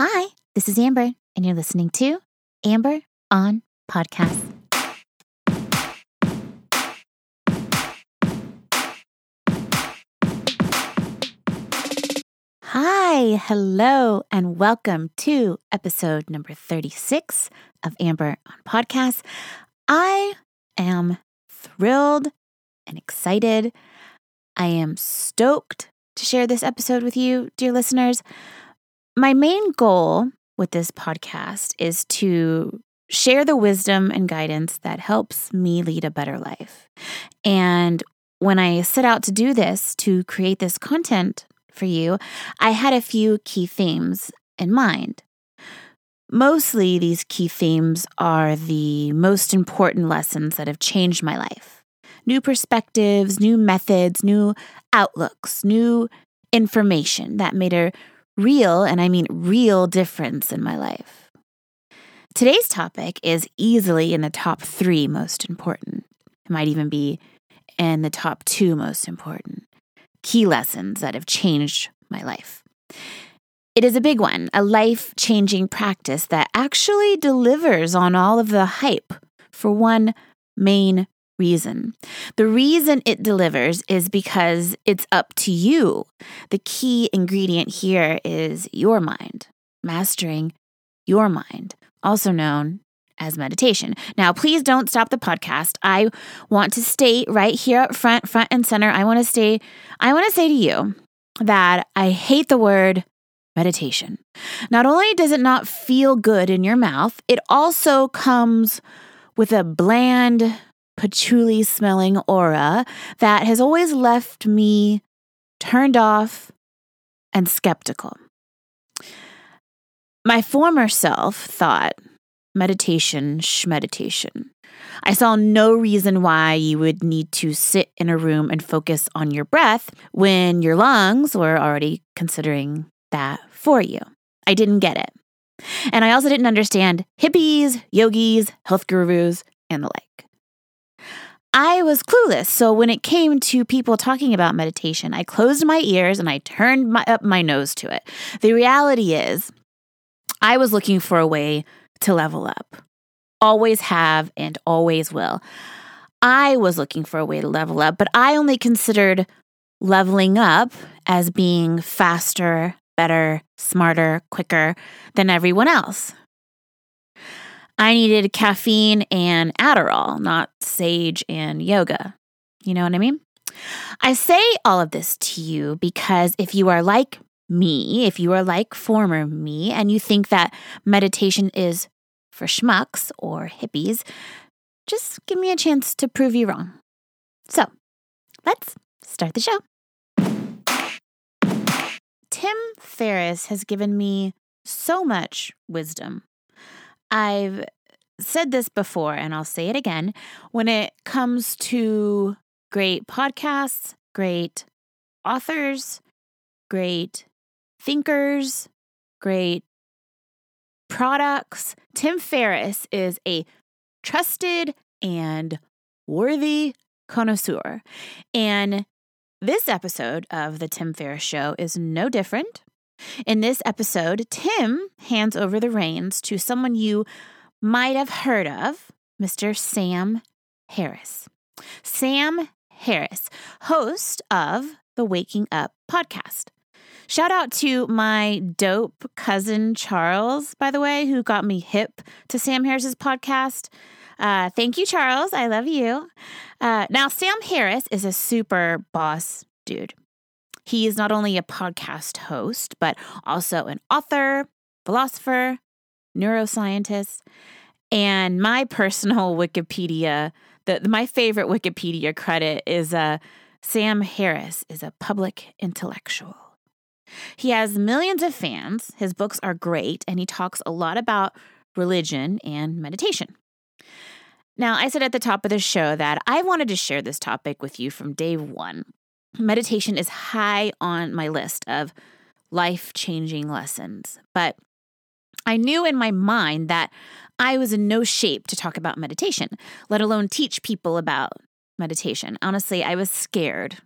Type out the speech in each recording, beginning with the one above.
Hi, this is Amber, and you're listening to Amber on Podcast. Hi, hello, and welcome to episode number 36 of Amber on Podcast. I am thrilled and excited. I am stoked to share this episode with you, dear listeners. My main goal with this podcast is to share the wisdom and guidance that helps me lead a better life. And when I set out to do this, to create this content for you, I had a few key themes in mind. Mostly, these key themes are the most important lessons that have changed my life new perspectives, new methods, new outlooks, new information that made a real, and I mean real, difference in my life. Today's topic is easily in the top three most important. It might even be in the top two most important key lessons that have changed my life. It is a big one, a life changing practice that actually delivers on all of the hype for one main reason. The reason it delivers is because it's up to you. The key ingredient here is your mind, mastering your mind, also known as meditation. Now, please don't stop the podcast. I want to state right here up front, front and center, I want to stay, I want to say to you that I hate the word meditation. Not only does it not feel good in your mouth, it also comes with a bland, patchouli smelling aura that has always left me turned off and skeptical. My former self thought meditation, meditation. I saw no reason why you would need to sit in a room and focus on your breath when your lungs were already considering that for you. I didn't get it. And I also didn't understand hippies, yogis, health gurus, and the like. I was clueless. So when it came to people talking about meditation, I closed my ears and I turned my, up my nose to it. The reality is, I was looking for a way to level up. Always have and always will. I was looking for a way to level up, but I only considered leveling up as being faster, better, smarter, quicker than everyone else. I needed caffeine and Adderall, not sage and yoga. You know what I mean? I say all of this to you because if you are like me, if you are like former me, and you think that meditation is for schmucks or hippies, just give me a chance to prove you wrong. So, let's start the show. Tim Ferriss has given me so much wisdom. I've said this before and I'll say it again. When it comes to great podcasts, great authors, great thinkers, great products, Tim Ferriss is a trusted and worthy connoisseur. And this episode of The Tim Ferriss Show is no different. In this episode, Tim hands over the reins to someone you might have heard of, Mr. Sam Harris. Sam Harris, host of the Waking Up podcast. Shout out to my dope cousin Charles, by the way, who got me hip to Sam Harris's podcast. Uh, thank you, Charles. I love you. Uh, now, Sam Harris is a super boss dude. He is not only a podcast host, but also an author, philosopher, neuroscientist, and my personal Wikipedia. The, my favorite Wikipedia credit is uh, Sam Harris is a public intellectual. He has millions of fans. His books are great, and he talks a lot about religion and meditation. Now, I said at the top of the show that I wanted to share this topic with you from day one. Meditation is high on my list of life changing lessons, but I knew in my mind that I was in no shape to talk about meditation, let alone teach people about meditation. Honestly, I was scared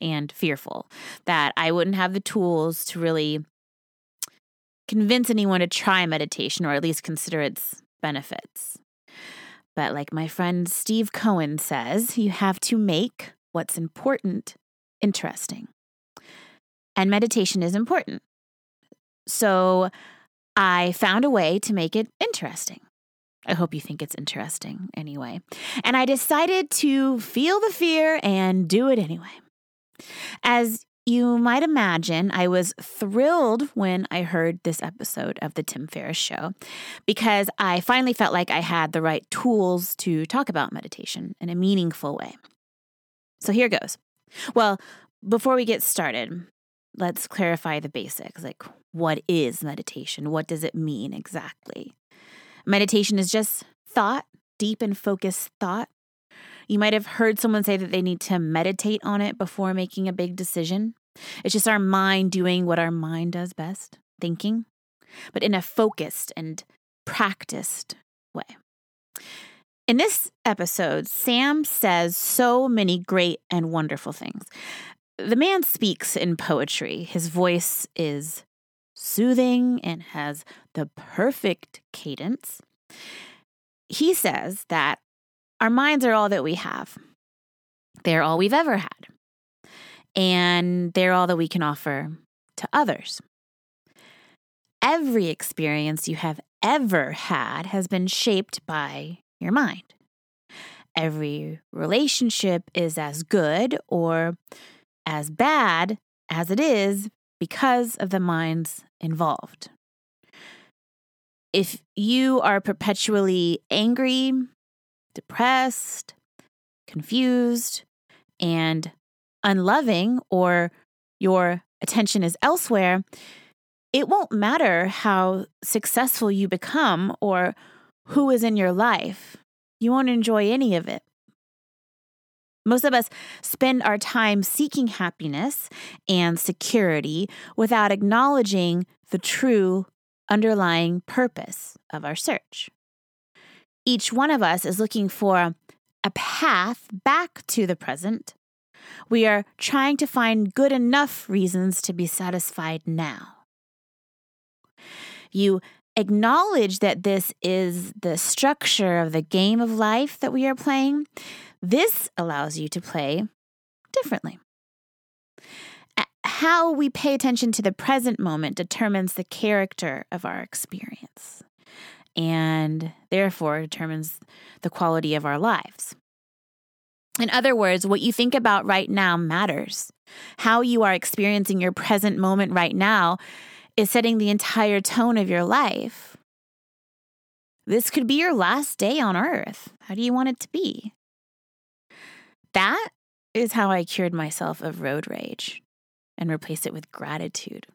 and fearful that I wouldn't have the tools to really convince anyone to try meditation or at least consider its benefits. But like my friend Steve Cohen says, you have to make what's important interesting. And meditation is important. So I found a way to make it interesting. I hope you think it's interesting anyway. And I decided to feel the fear and do it anyway. As you might imagine, I was thrilled when I heard this episode of The Tim Ferriss Show because I finally felt like I had the right tools to talk about meditation in a meaningful way. So here goes. Well, before we get started, let's clarify the basics. Like, what is meditation? What does it mean exactly? Meditation is just thought, deep and focused thought. You might have heard someone say that they need to meditate on it before making a big decision. It's just our mind doing what our mind does best, thinking, but in a focused and practiced way. In this episode, Sam says so many great and wonderful things. The man speaks in poetry. His voice is soothing and has the perfect cadence. He says that our minds are all that we have, they're all we've ever had and they're all that we can offer to others. Every experience you have ever had has been shaped by your mind. Every relationship is as good or as bad as it is because of the minds involved. If you are perpetually angry, depressed, confused, and unloving or your attention is elsewhere, it won't matter how successful you become or who is in your life. You won't enjoy any of it. Most of us spend our time seeking happiness and security without acknowledging the true underlying purpose of our search. Each one of us is looking for a path back to the present we are trying to find good enough reasons to be satisfied now. You acknowledge that this is the structure of the game of life that we are playing. This allows you to play differently. How we pay attention to the present moment determines the character of our experience and therefore determines the quality of our lives. In other words, what you think about right now matters. How you are experiencing your present moment right now is setting the entire tone of your life. This could be your last day on earth. How do you want it to be? That is how I cured myself of road rage and replaced it with gratitude.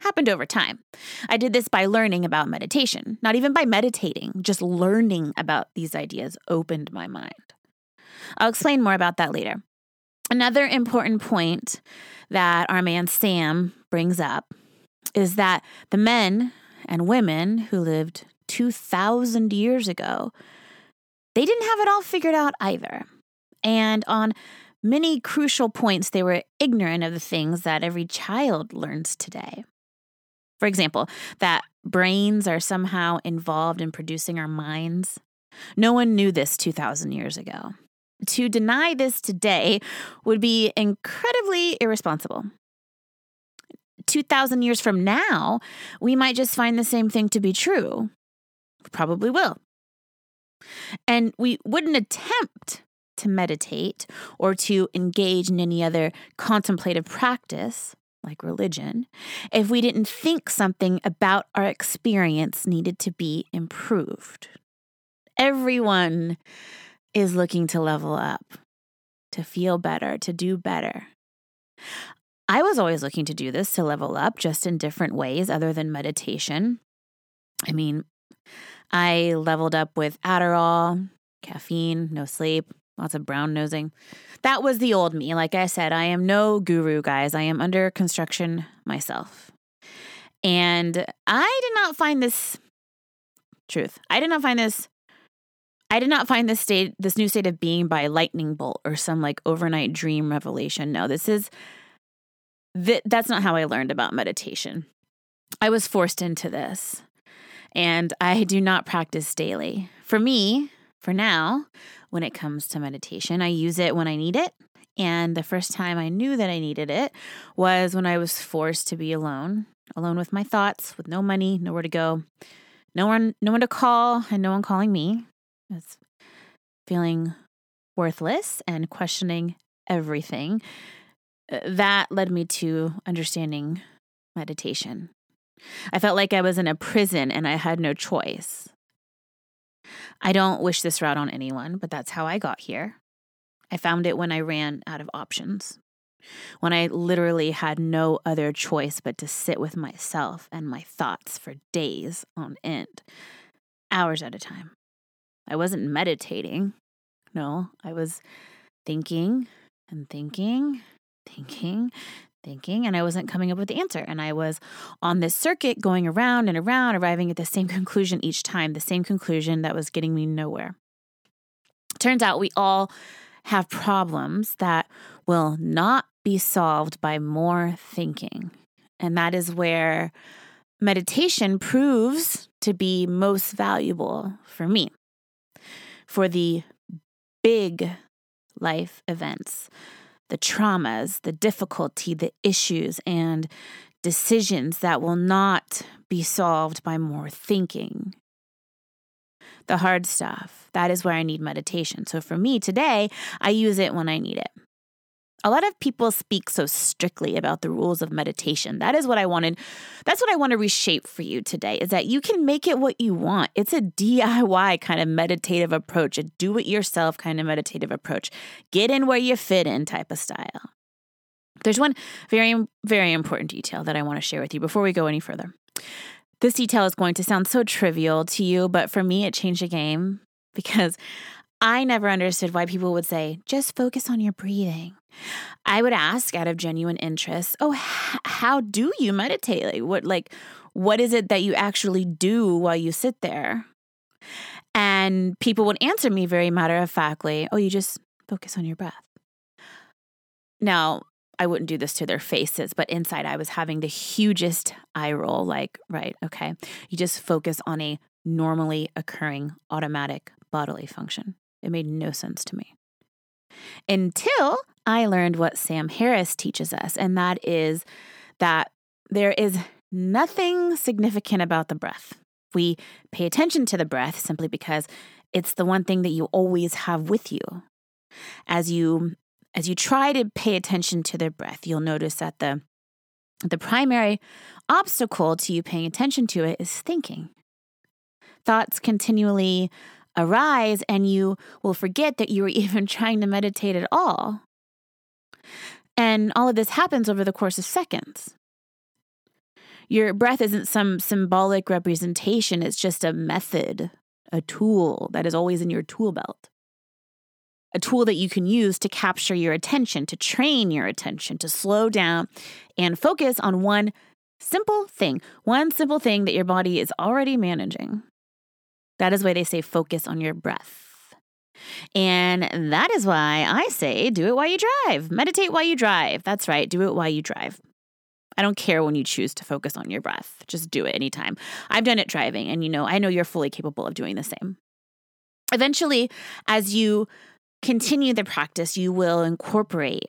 Happened over time. I did this by learning about meditation, not even by meditating, just learning about these ideas opened my mind. I'll explain more about that later. Another important point that our man Sam brings up is that the men and women who lived 2,000 years ago, they didn't have it all figured out either. And on many crucial points, they were ignorant of the things that every child learns today. For example, that brains are somehow involved in producing our minds. No one knew this 2,000 years ago. To deny this today would be incredibly irresponsible. 2,000 years from now, we might just find the same thing to be true. We probably will. And we wouldn't attempt to meditate or to engage in any other contemplative practice, like religion, if we didn't think something about our experience needed to be improved. Everyone is looking to level up, to feel better, to do better. I was always looking to do this to level up, just in different ways other than meditation. I mean, I leveled up with Adderall, caffeine, no sleep, lots of brown nosing. That was the old me. Like I said, I am no guru, guys. I am under construction myself. And I did not find this truth. I did not find this I did not find this state, this new state of being by lightning bolt or some like overnight dream revelation. No, this is that that's not how I learned about meditation. I was forced into this, and I do not practice daily. For me, for now, when it comes to meditation, I use it when I need it. And the first time I knew that I needed it was when I was forced to be alone, alone with my thoughts, with no money, nowhere to go, no one, no one to call, and no one calling me. I was feeling worthless and questioning everything. Uh, that led me to understanding meditation. I felt like I was in a prison and I had no choice. I don't wish this route on anyone, but that's how I got here. I found it when I ran out of options, when I literally had no other choice but to sit with myself and my thoughts for days on end, hours at a time. I wasn't meditating. No, I was thinking and thinking, thinking, thinking, and I wasn't coming up with the answer. And I was on this circuit going around and around, arriving at the same conclusion each time, the same conclusion that was getting me nowhere. Turns out we all have problems that will not be solved by more thinking. And that is where meditation proves to be most valuable for me. For the big life events, the traumas, the difficulty, the issues, and decisions that will not be solved by more thinking. The hard stuff, that is where I need meditation. So for me today, I use it when I need it. A lot of people speak so strictly about the rules of meditation. That is what I wanted. That's what I want to reshape for you today is that you can make it what you want. It's a DIY kind of meditative approach, a do it yourself kind of meditative approach. Get in where you fit in type of style. There's one very, very important detail that I want to share with you before we go any further. This detail is going to sound so trivial to you, but for me, it changed the game because I never understood why people would say, just focus on your breathing. I would ask out of genuine interest, "Oh, h- how do you meditate? Like what like what is it that you actually do while you sit there?" And people would answer me very matter of factly, "Oh, you just focus on your breath." Now, I wouldn't do this to their faces, but inside I was having the hugest eye roll like, right, okay. You just focus on a normally occurring automatic bodily function. It made no sense to me. Until I learned what Sam Harris teaches us, and that is that there is nothing significant about the breath. We pay attention to the breath simply because it's the one thing that you always have with you. As you as you try to pay attention to the breath, you'll notice that the the primary obstacle to you paying attention to it is thinking. Thoughts continually arise and you will forget that you were even trying to meditate at all. And all of this happens over the course of seconds. Your breath isn't some symbolic representation, it's just a method, a tool that is always in your tool belt. A tool that you can use to capture your attention, to train your attention, to slow down and focus on one simple thing, one simple thing that your body is already managing. That is why they say focus on your breath. And that is why I say do it while you drive. Meditate while you drive. That's right, do it while you drive. I don't care when you choose to focus on your breath. Just do it anytime. I've done it driving, and you know, I know you're fully capable of doing the same. Eventually, as you continue the practice, you will incorporate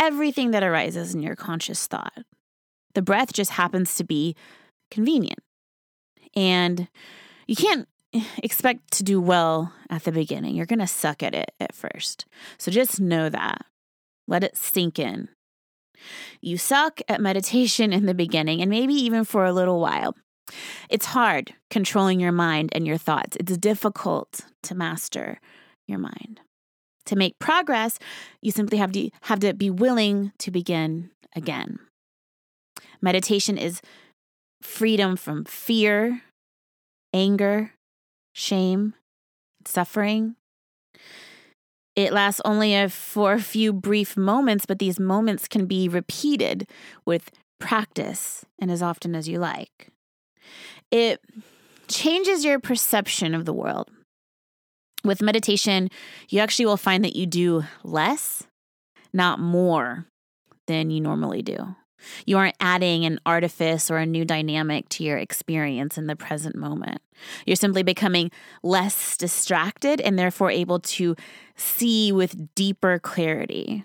everything that arises in your conscious thought. The breath just happens to be convenient. And you can't expect to do well at the beginning. You're going to suck at it at first. So just know that. Let it sink in. You suck at meditation in the beginning and maybe even for a little while. It's hard controlling your mind and your thoughts. It's difficult to master your mind. To make progress, you simply have to have to be willing to begin again. Meditation is freedom from fear, anger, shame, suffering. It lasts only a, for a few brief moments, but these moments can be repeated with practice and as often as you like. It changes your perception of the world. With meditation, you actually will find that you do less, not more than you normally do. You aren't adding an artifice or a new dynamic to your experience in the present moment. You're simply becoming less distracted and therefore able to see with deeper clarity.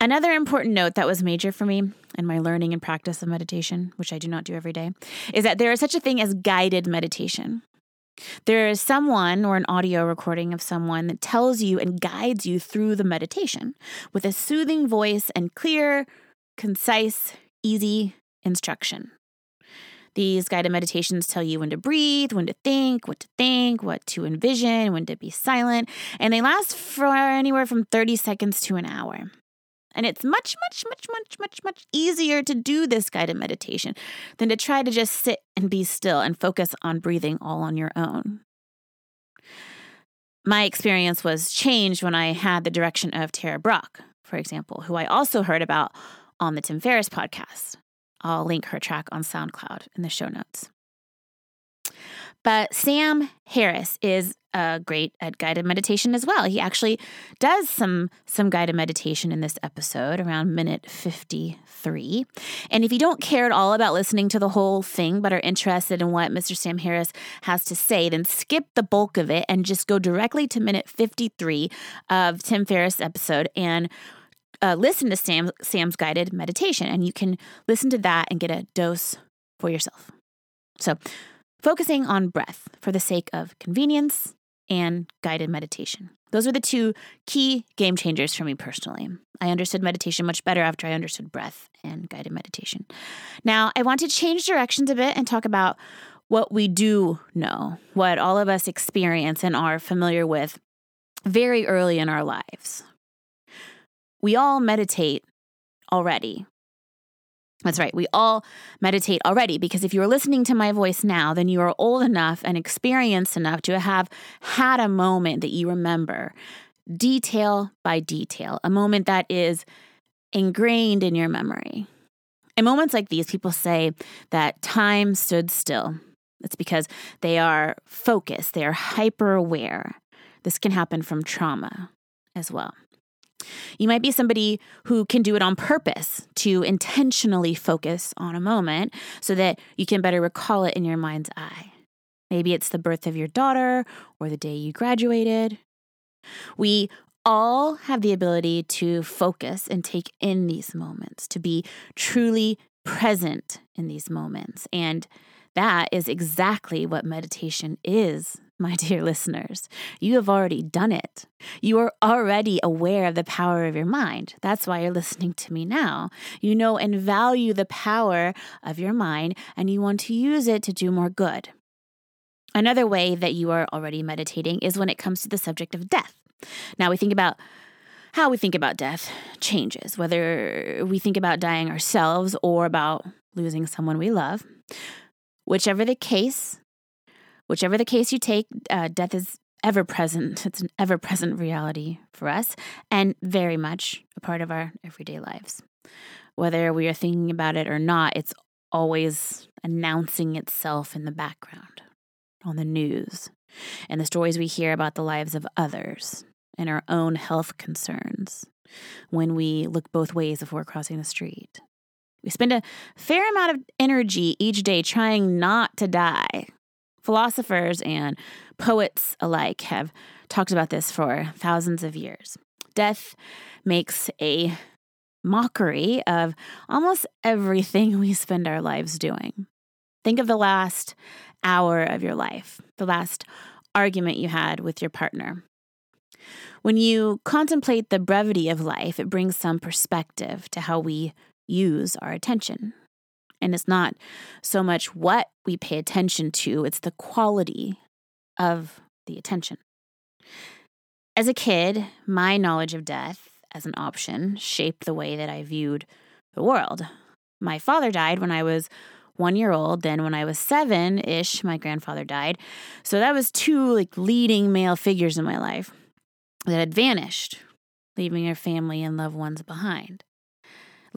Another important note that was major for me in my learning and practice of meditation, which I do not do every day, is that there is such a thing as guided meditation. There is someone or an audio recording of someone that tells you and guides you through the meditation with a soothing voice and clear, concise, easy instruction. These guided meditations tell you when to breathe, when to think, what to think, what to envision, when to be silent, and they last for anywhere from 30 seconds to an hour. And it's much, much, much, much, much, much easier to do this guided meditation than to try to just sit and be still and focus on breathing all on your own. My experience was changed when I had the direction of Tara Brach, for example, who I also heard about on the Tim Ferriss podcast. I'll link her track on SoundCloud in the show notes. But Sam Harris is great at guided meditation as well. He actually does some some guided meditation in this episode around minute 53. And if you don't care at all about listening to the whole thing but are interested in what Mr. Sam Harris has to say, then skip the bulk of it and just go directly to minute 53 of Tim Ferriss episode and uh, listen to Sam, Sam's guided meditation, and you can listen to that and get a dose for yourself. So, focusing on breath for the sake of convenience and guided meditation. Those were the two key game changers for me personally. I understood meditation much better after I understood breath and guided meditation. Now, I want to change directions a bit and talk about what we do know, what all of us experience and are familiar with very early in our lives. We all meditate already. That's right. We all meditate already because if you are listening to my voice now, then you are old enough and experienced enough to have had a moment that you remember, detail by detail, a moment that is ingrained in your memory. In moments like these, people say that time stood still. It's because they are focused, they are hyper aware. This can happen from trauma as well. You might be somebody who can do it on purpose to intentionally focus on a moment so that you can better recall it in your mind's eye. Maybe it's the birth of your daughter or the day you graduated. We all have the ability to focus and take in these moments, to be truly present in these moments. And that is exactly what meditation is my dear listeners. You have already done it. You are already aware of the power of your mind. That's why you're listening to me now. You know and value the power of your mind, and you want to use it to do more good. Another way that you are already meditating is when it comes to the subject of death. Now, we think about how we think about death changes, whether we think about dying ourselves or about losing someone we love. Whichever the case, Whichever the case you take, uh, death is ever present. It's an ever present reality for us and very much a part of our everyday lives. Whether we are thinking about it or not, it's always announcing itself in the background, on the news, and the stories we hear about the lives of others and our own health concerns when we look both ways before crossing the street. We spend a fair amount of energy each day trying not to die Philosophers and poets alike have talked about this for thousands of years. Death makes a mockery of almost everything we spend our lives doing. Think of the last hour of your life, the last argument you had with your partner. When you contemplate the brevity of life, it brings some perspective to how we use our attention. And it's not so much what we pay attention to, it's the quality of the attention. As a kid, my knowledge of death as an option shaped the way that I viewed the world. My father died when I was one year old. Then, when I was seven ish, my grandfather died. So that was two like leading male figures in my life that had vanished, leaving their family and loved ones behind.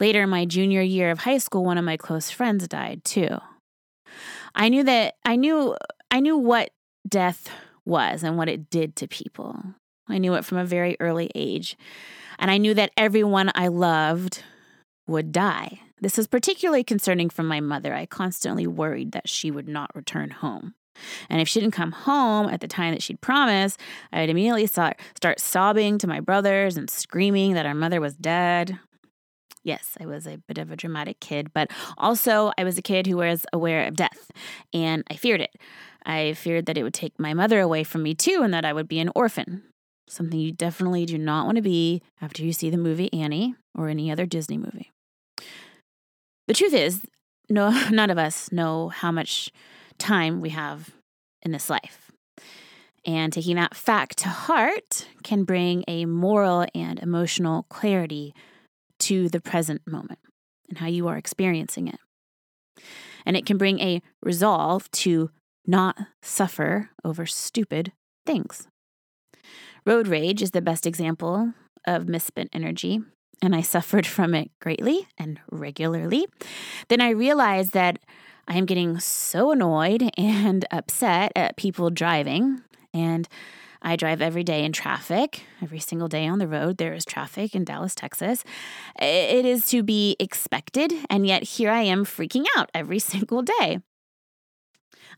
Later, my junior year of high school, one of my close friends died too. I knew that I knew I knew what death was and what it did to people. I knew it from a very early age. And I knew that everyone I loved would die. This was particularly concerning for my mother. I constantly worried that she would not return home. And if she didn't come home at the time that she'd promised, I'd immediately start, start sobbing to my brothers and screaming that our mother was dead. Yes, I was a bit of a dramatic kid, but also I was a kid who was aware of death, and I feared it. I feared that it would take my mother away from me too, and that I would be an orphan. Something you definitely do not want to be after you see the movie Annie or any other Disney movie. The truth is, no, none of us know how much time we have in this life. And taking that fact to heart can bring a moral and emotional clarity to the present moment and how you are experiencing it. And it can bring a resolve to not suffer over stupid things. Road rage is the best example of misspent energy, and I suffered from it greatly and regularly. Then I realized that I am getting so annoyed and upset at people driving. And I drive every day in traffic. Every single day on the road, there is traffic in Dallas, Texas. It is to be expected. And yet here I am freaking out every single day.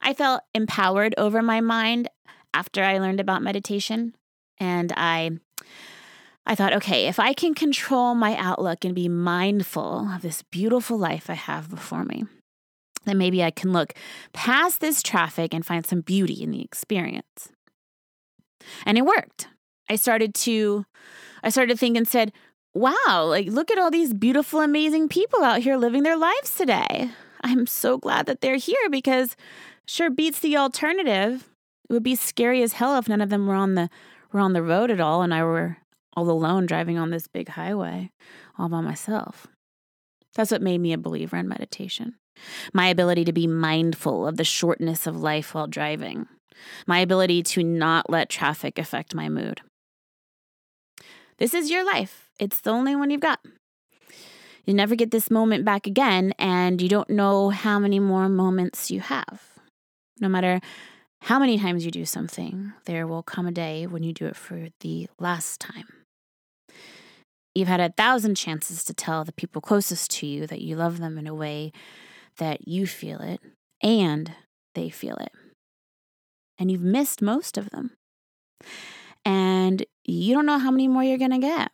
I felt empowered over my mind after I learned about meditation. And I I thought, okay, if I can control my outlook and be mindful of this beautiful life I have before me, then maybe I can look past this traffic and find some beauty in the experience. And it worked. I started to I started to think and said, "Wow, like look at all these beautiful amazing people out here living their lives today. I'm so glad that they're here because sure beats the alternative. It would be scary as hell if none of them were on the were on the road at all and I were all alone driving on this big highway all by myself. That's what made me a believer in meditation my ability to be mindful of the shortness of life while driving, my ability to not let traffic affect my mood. This is your life, it's the only one you've got. You never get this moment back again, and you don't know how many more moments you have. No matter how many times you do something, there will come a day when you do it for the last time. You've had a thousand chances to tell the people closest to you that you love them in a way that you feel it and they feel it. And you've missed most of them. And you don't know how many more you're going to get.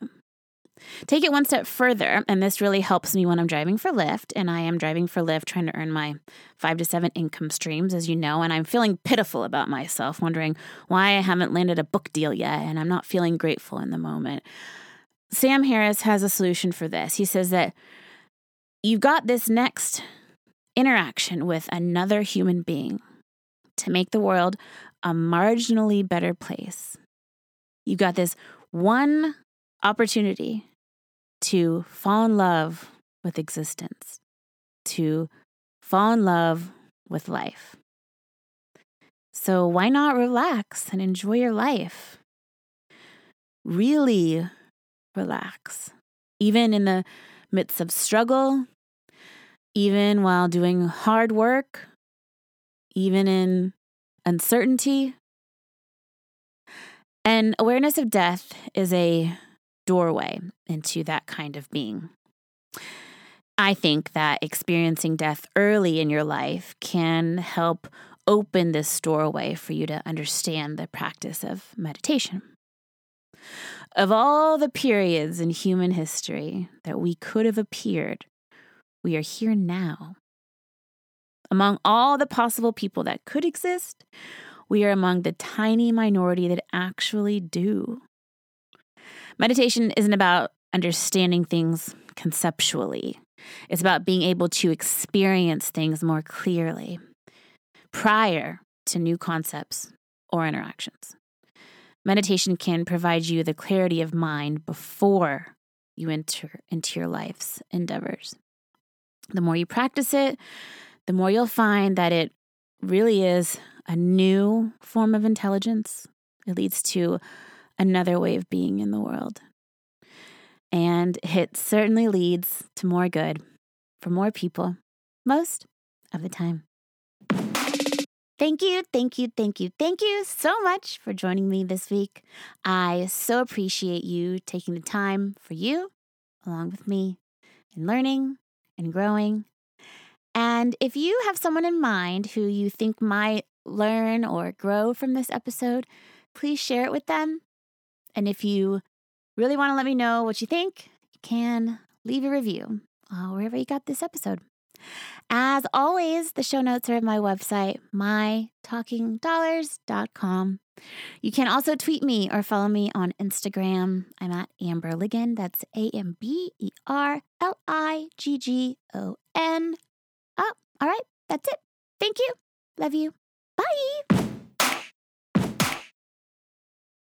Take it one step further, and this really helps me when I'm driving for Lyft. And I am driving for Lyft, trying to earn my five to seven income streams, as you know. And I'm feeling pitiful about myself, wondering why I haven't landed a book deal yet, and I'm not feeling grateful in the moment. Sam Harris has a solution for this. He says that you've got this next interaction with another human being to make the world a marginally better place. You've got this one opportunity to fall in love with existence, to fall in love with life. So, why not relax and enjoy your life? Really relax. Even in the midst of struggle, even while doing hard work, even in uncertainty. And awareness of death is a doorway into that kind of being. I think that experiencing death early in your life can help open this doorway for you to understand the practice of meditation. Of all the periods in human history that we could have appeared we are here now. Among all the possible people that could exist, we are among the tiny minority that actually do. Meditation isn't about understanding things conceptually, it's about being able to experience things more clearly prior to new concepts or interactions. Meditation can provide you the clarity of mind before you enter into your life's endeavors. The more you practice it, the more you'll find that it really is a new form of intelligence. It leads to another way of being in the world. And it certainly leads to more good for more people most of the time. Thank you, thank you, thank you, thank you so much for joining me this week. I so appreciate you taking the time for you along with me and learning and growing. And if you have someone in mind who you think might learn or grow from this episode, please share it with them. And if you really want to let me know what you think, you can leave a review uh, wherever you got this episode. As always, the show notes are at my website, mytalkingdollars.com. You can also tweet me or follow me on Instagram. I'm at Amber Liggon. That's A M B E R L I G G O N. Oh, all right. That's it. Thank you. Love you. Bye.